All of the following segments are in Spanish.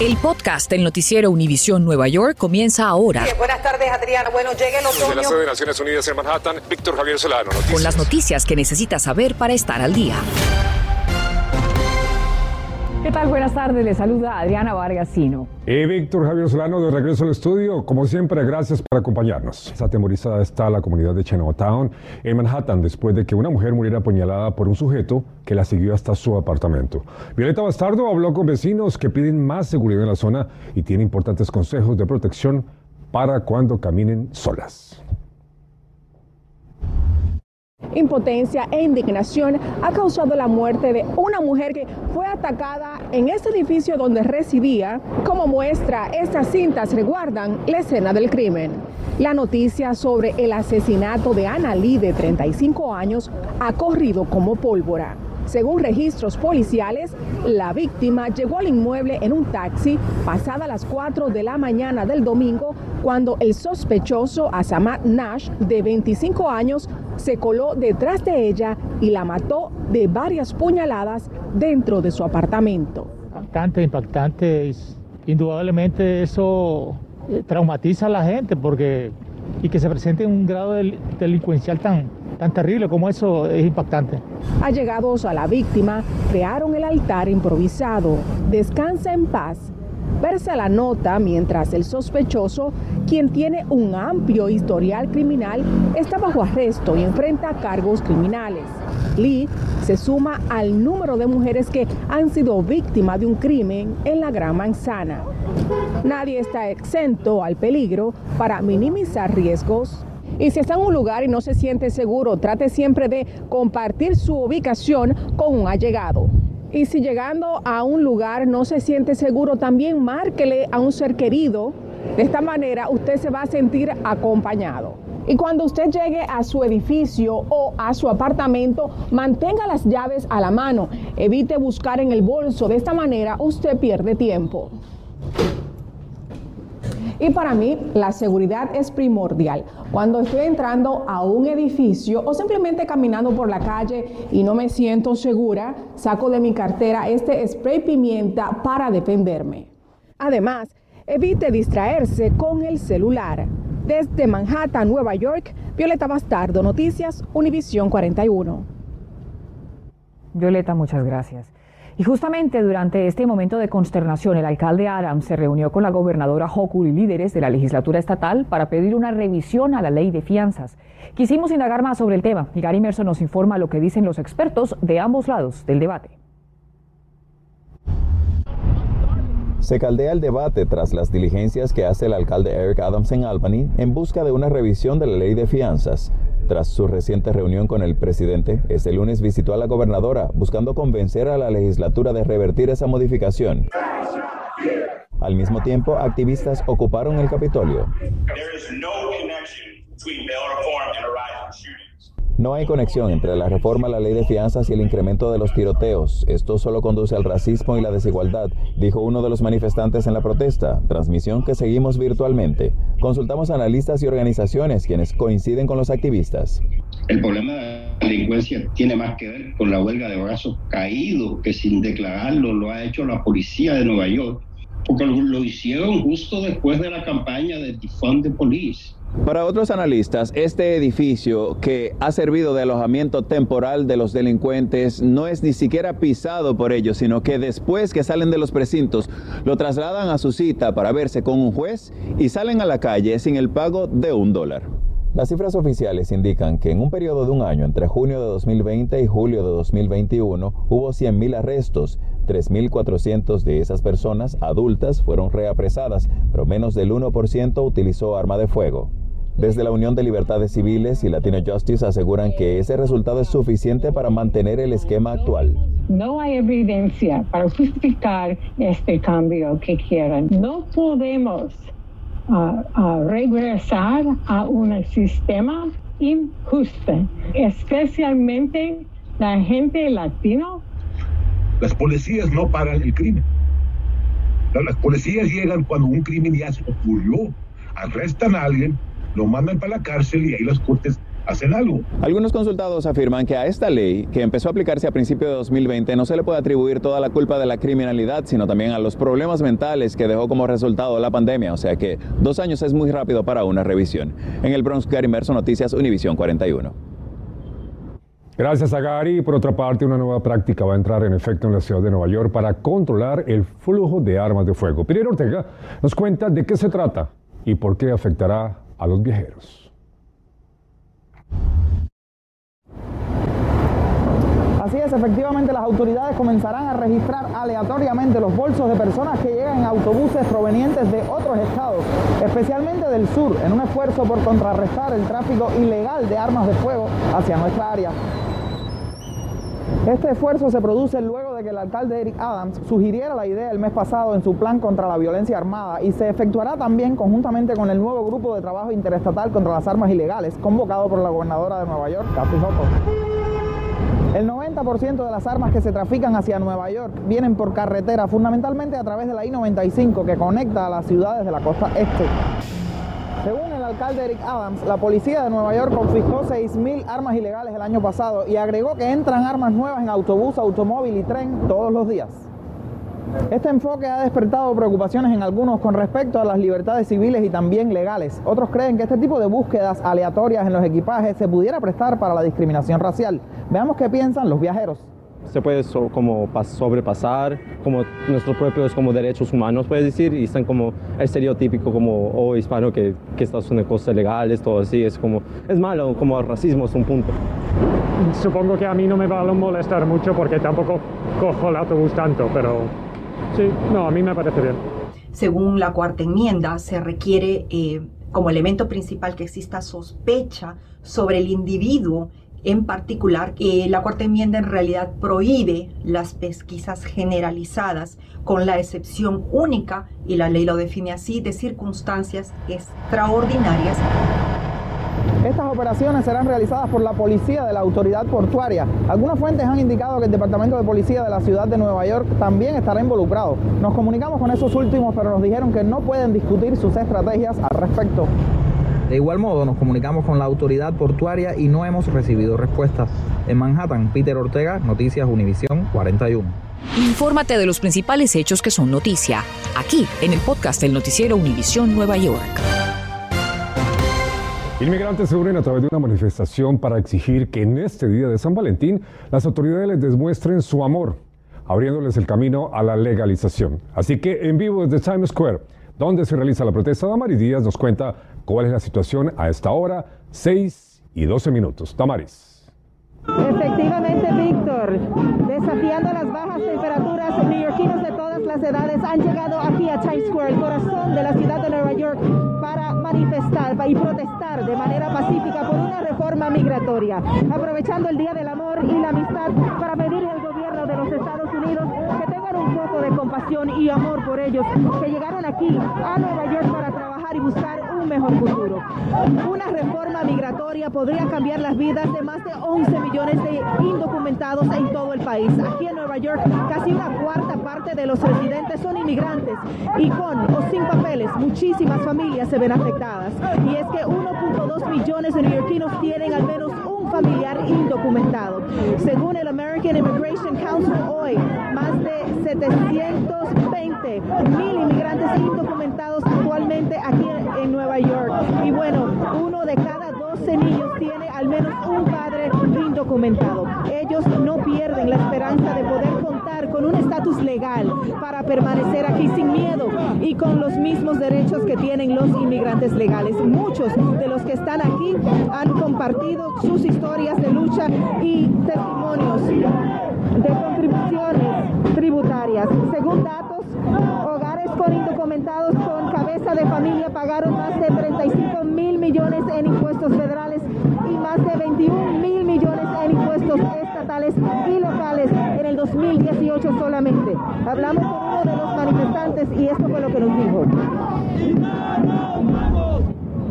El podcast del noticiero Univisión Nueva York comienza ahora. buenas tardes, Adriana. Bueno, llegue el otoño. Desde la sede de Naciones Unidas en Manhattan, Víctor Javier Solano. Noticias. Con las noticias que necesitas saber para estar al día. ¿Qué tal? Buenas tardes. Le saluda Adriana Vargasino. Y Víctor Javier Solano de regreso al estudio. Como siempre, gracias por acompañarnos. Atemorizada está la comunidad de Chinatown en Manhattan después de que una mujer muriera apuñalada por un sujeto que la siguió hasta su apartamento. Violeta Bastardo habló con vecinos que piden más seguridad en la zona y tiene importantes consejos de protección para cuando caminen solas impotencia e indignación ha causado la muerte de una mujer que fue atacada en este edificio donde residía. Como muestra, estas cintas reguardan la escena del crimen. La noticia sobre el asesinato de Ana Lee, de 35 años, ha corrido como pólvora. Según registros policiales, la víctima llegó al inmueble en un taxi pasada las 4 de la mañana del domingo cuando el sospechoso Asamat Nash, de 25 años, se coló detrás de ella y la mató de varias puñaladas dentro de su apartamento. Impactante, impactante. Indudablemente eso eh, traumatiza a la gente porque y que se presente un grado delincuencial tan, tan terrible como eso es impactante. Allegados a la víctima crearon el altar improvisado. Descansa en paz. Verse la nota mientras el sospechoso, quien tiene un amplio historial criminal, está bajo arresto y enfrenta cargos criminales. Lee se suma al número de mujeres que han sido víctimas de un crimen en la Gran Manzana. Nadie está exento al peligro para minimizar riesgos. Y si está en un lugar y no se siente seguro, trate siempre de compartir su ubicación con un allegado. Y si llegando a un lugar no se siente seguro, también márquele a un ser querido. De esta manera usted se va a sentir acompañado. Y cuando usted llegue a su edificio o a su apartamento, mantenga las llaves a la mano. Evite buscar en el bolso. De esta manera usted pierde tiempo. Y para mí la seguridad es primordial. Cuando estoy entrando a un edificio o simplemente caminando por la calle y no me siento segura, saco de mi cartera este spray pimienta para defenderme. Además, evite distraerse con el celular. Desde Manhattan, Nueva York, Violeta Bastardo, Noticias, Univisión 41. Violeta, muchas gracias. Y justamente durante este momento de consternación, el alcalde Adams se reunió con la gobernadora Hochul y líderes de la legislatura estatal para pedir una revisión a la ley de fianzas. Quisimos indagar más sobre el tema y Gary Merson nos informa lo que dicen los expertos de ambos lados del debate. Se caldea el debate tras las diligencias que hace el alcalde Eric Adams en Albany en busca de una revisión de la ley de fianzas. Tras su reciente reunión con el presidente, este lunes visitó a la gobernadora buscando convencer a la legislatura de revertir esa modificación. Al mismo tiempo, activistas ocuparon el Capitolio. No hay conexión entre la reforma a la ley de fianzas y el incremento de los tiroteos. Esto solo conduce al racismo y la desigualdad, dijo uno de los manifestantes en la protesta, transmisión que seguimos virtualmente. Consultamos analistas y organizaciones quienes coinciden con los activistas. El problema de la delincuencia tiene más que ver con la huelga de brazos caídos que sin declararlo lo ha hecho la policía de Nueva York, porque lo hicieron justo después de la campaña de Defund the Police para otros analistas, este edificio que ha servido de alojamiento temporal de los delincuentes no es ni siquiera pisado por ellos, sino que después que salen de los precintos lo trasladan a su cita para verse con un juez y salen a la calle sin el pago de un dólar. Las cifras oficiales indican que en un periodo de un año entre junio de 2020 y julio de 2021 hubo 100.000 arrestos. 3.400 de esas personas adultas fueron reapresadas, pero menos del 1% utilizó arma de fuego. Desde la Unión de Libertades Civiles y Latino Justice aseguran que ese resultado es suficiente para mantener el esquema actual. No hay evidencia para justificar este cambio que quieran. No podemos uh, uh, regresar a un sistema injusto, especialmente la gente latino. Las policías no paran el crimen. Las policías llegan cuando un crimen ya se ocurrió, arrestan a alguien lo mandan para la cárcel y ahí las cortes hacer algo. Algunos consultados afirman que a esta ley, que empezó a aplicarse a principios de 2020, no se le puede atribuir toda la culpa de la criminalidad, sino también a los problemas mentales que dejó como resultado la pandemia. O sea que dos años es muy rápido para una revisión. En el Bronx, Gary Merso, Noticias Univisión 41. Gracias a Gary. Por otra parte, una nueva práctica va a entrar en efecto en la ciudad de Nueva York para controlar el flujo de armas de fuego. Pilar Ortega nos cuenta de qué se trata y por qué afectará a los viajeros. Así es, efectivamente las autoridades comenzarán a registrar aleatoriamente los bolsos de personas que llegan en autobuses provenientes de otros estados, especialmente del sur, en un esfuerzo por contrarrestar el tráfico ilegal de armas de fuego hacia nuestra área. Este esfuerzo se produce luego de que el alcalde Eric Adams sugiriera la idea el mes pasado en su plan contra la violencia armada y se efectuará también conjuntamente con el nuevo grupo de trabajo interestatal contra las armas ilegales convocado por la gobernadora de Nueva York, Kathy Hochul. El 90% de las armas que se trafican hacia Nueva York vienen por carretera, fundamentalmente a través de la I-95 que conecta a las ciudades de la costa este. Alcalde Eric Adams, la policía de Nueva York confiscó 6.000 armas ilegales el año pasado y agregó que entran armas nuevas en autobús, automóvil y tren todos los días. Este enfoque ha despertado preocupaciones en algunos con respecto a las libertades civiles y también legales. Otros creen que este tipo de búsquedas aleatorias en los equipajes se pudiera prestar para la discriminación racial. Veamos qué piensan los viajeros se puede como sobrepasar como nuestros propios como derechos humanos, puedes decir, y están como el estereotípico como oh, hispano que, que está haciendo cosas legales, todo así, es como, es malo, como el racismo es un punto. Supongo que a mí no me va a molestar mucho porque tampoco cojo el autobús tanto, pero sí, no, a mí me parece bien. Según la cuarta enmienda, se requiere eh, como elemento principal que exista sospecha sobre el individuo en particular, que la cuarta enmienda en realidad prohíbe las pesquisas generalizadas, con la excepción única, y la ley lo define así, de circunstancias extraordinarias. Estas operaciones serán realizadas por la policía de la autoridad portuaria. Algunas fuentes han indicado que el Departamento de Policía de la ciudad de Nueva York también estará involucrado. Nos comunicamos con esos últimos, pero nos dijeron que no pueden discutir sus estrategias al respecto. De igual modo, nos comunicamos con la autoridad portuaria y no hemos recibido respuestas. En Manhattan, Peter Ortega, Noticias Univisión 41. Infórmate de los principales hechos que son noticia, aquí en el podcast del noticiero Univisión Nueva York. Inmigrantes se unen a través de una manifestación para exigir que en este día de San Valentín las autoridades les demuestren su amor, abriéndoles el camino a la legalización. Así que en vivo desde Times Square, donde se realiza la protesta, Damaris Díaz nos cuenta cuál es la situación a esta hora, 6 y 12 minutos. Tamaris. Efectivamente, Víctor, desafiando las bajas temperaturas, neoyorquinos de todas las edades han llegado aquí a Times Square, el corazón de la ciudad de Nueva York, para manifestar y protestar de manera pacífica por una reforma migratoria, aprovechando el Día del Amor y la Amistad para pedir al gobierno de los Estados Unidos que tengan un poco de compasión y amor por ellos, que llegaron aquí a Nueva York para trabajar y buscar un mejor futuro. Una reforma migratoria podría cambiar las vidas de más de 11 millones de indocumentados en todo el país. Aquí en Nueva York, casi una cuarta parte de los residentes son inmigrantes y con o sin papeles, muchísimas familias se ven afectadas. Y es que 1.2 millones de neoyorquinos tienen al menos un familiar indocumentado. Según el American Immigration Council hoy, más de 720 mil inmigrantes indocumentados actualmente aquí en Nueva York. Y bueno, uno de cada 12 niños tiene al menos un padre indocumentado. Ellos no pierden la esperanza de poder contar con un estatus legal para permanecer aquí sin miedo y con los mismos derechos que tienen los inmigrantes legales. Muchos de los que están aquí han compartido sus historias de lucha y testimonios de contribuciones tributarias. Según datos, hogares con indocumentados con cabeza de familia pagaron más de 35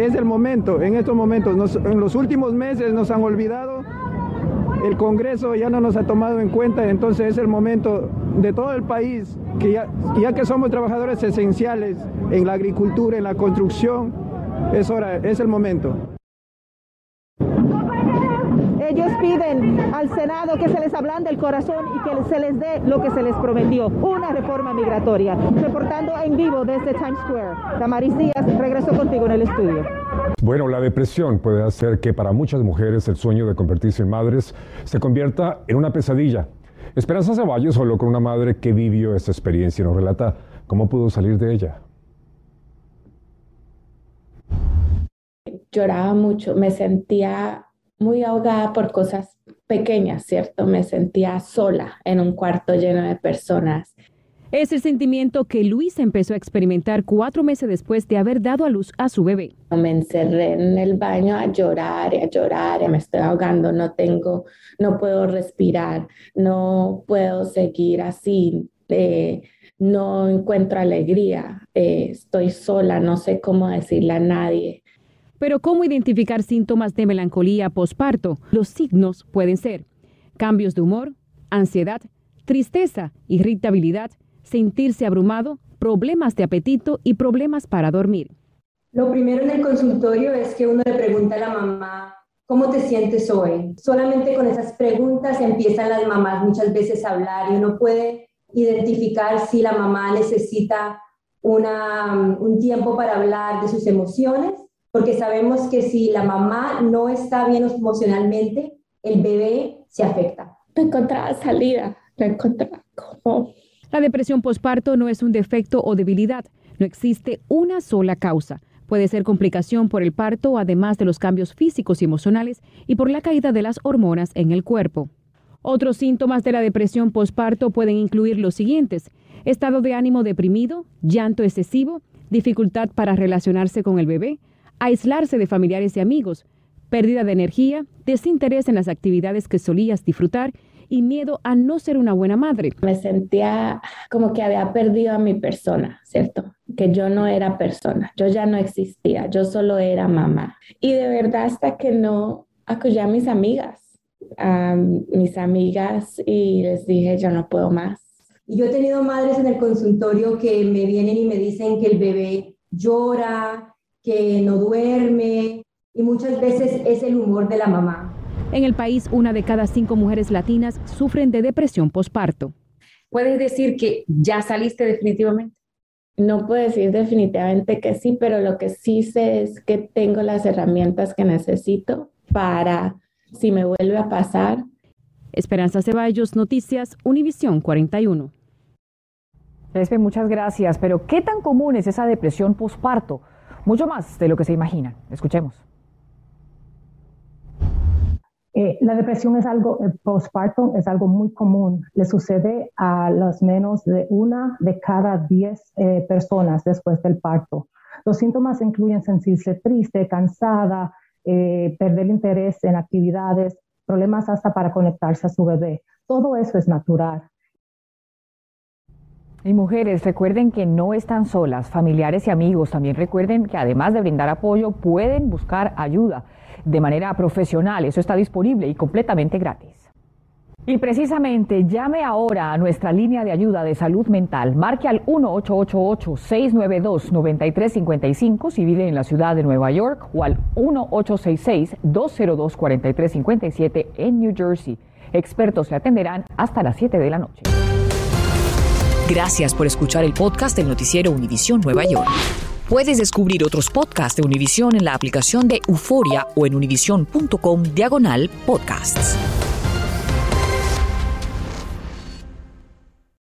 Es el momento, en estos momentos, en los últimos meses nos han olvidado el Congreso ya no nos ha tomado en cuenta, entonces es el momento de todo el país, que ya, que somos trabajadores esenciales en la agricultura, en la construcción, es hora, es el momento. Ellos piden al Senado que se les ablande el corazón y que se les dé lo que se les prometió, una reforma migratoria. Reportando en vivo desde Times Square, Damaris Díaz, regreso contigo en el estudio. Bueno, la depresión puede hacer que para muchas mujeres el sueño de convertirse en madres se convierta en una pesadilla. Esperanza Ceballos habló con una madre que vivió esta experiencia y nos relata cómo pudo salir de ella. Lloraba mucho, me sentía muy ahogada por cosas pequeñas, ¿cierto? Me sentía sola en un cuarto lleno de personas. Es el sentimiento que Luis empezó a experimentar cuatro meses después de haber dado a luz a su bebé. Me encerré en el baño a llorar a llorar, me estoy ahogando, no tengo, no puedo respirar, no puedo seguir así, eh, no encuentro alegría, eh, estoy sola, no sé cómo decirle a nadie. Pero ¿cómo identificar síntomas de melancolía posparto? Los signos pueden ser cambios de humor, ansiedad, tristeza, irritabilidad, sentirse abrumado, problemas de apetito y problemas para dormir. Lo primero en el consultorio es que uno le pregunta a la mamá, ¿cómo te sientes hoy? Solamente con esas preguntas empiezan las mamás muchas veces a hablar y uno puede identificar si la mamá necesita una, un tiempo para hablar de sus emociones, porque sabemos que si la mamá no está bien emocionalmente, el bebé se afecta. No encontraba salida, no encontraba cómo la depresión posparto no es un defecto o debilidad, no existe una sola causa. Puede ser complicación por el parto, además de los cambios físicos y emocionales y por la caída de las hormonas en el cuerpo. Otros síntomas de la depresión posparto pueden incluir los siguientes: estado de ánimo deprimido, llanto excesivo, dificultad para relacionarse con el bebé, aislarse de familiares y amigos, pérdida de energía, desinterés en las actividades que solías disfrutar y miedo a no ser una buena madre. Me sentía como que había perdido a mi persona, ¿cierto? Que yo no era persona, yo ya no existía, yo solo era mamá. Y de verdad hasta que no acudí a mis amigas, a mis amigas y les dije, yo no puedo más. Y yo he tenido madres en el consultorio que me vienen y me dicen que el bebé llora, que no duerme, y muchas veces es el humor de la mamá. En el país, una de cada cinco mujeres latinas sufren de depresión posparto. ¿Puedes decir que ya saliste definitivamente? No puedo decir definitivamente que sí, pero lo que sí sé es que tengo las herramientas que necesito para, si me vuelve a pasar. Esperanza Ceballos, Noticias, Univisión 41. Lesbe, muchas gracias. Pero, ¿qué tan común es esa depresión posparto? Mucho más de lo que se imaginan. Escuchemos. Eh, la depresión es algo, el postparto es algo muy común. Le sucede a las menos de una de cada diez eh, personas después del parto. Los síntomas incluyen sentirse triste, cansada, eh, perder interés en actividades, problemas hasta para conectarse a su bebé. Todo eso es natural. Y mujeres, recuerden que no están solas, familiares y amigos también recuerden que además de brindar apoyo, pueden buscar ayuda de manera profesional. Eso está disponible y completamente gratis. Y precisamente llame ahora a nuestra línea de ayuda de salud mental. Marque al 1-888-692-9355 si vive en la ciudad de Nueva York o al 1-866-202-4357 en New Jersey. Expertos le atenderán hasta las 7 de la noche. Gracias por escuchar el podcast del noticiero Univisión Nueva York. Puedes descubrir otros podcasts de Univisión en la aplicación de Euforia o en univision.com diagonal podcasts.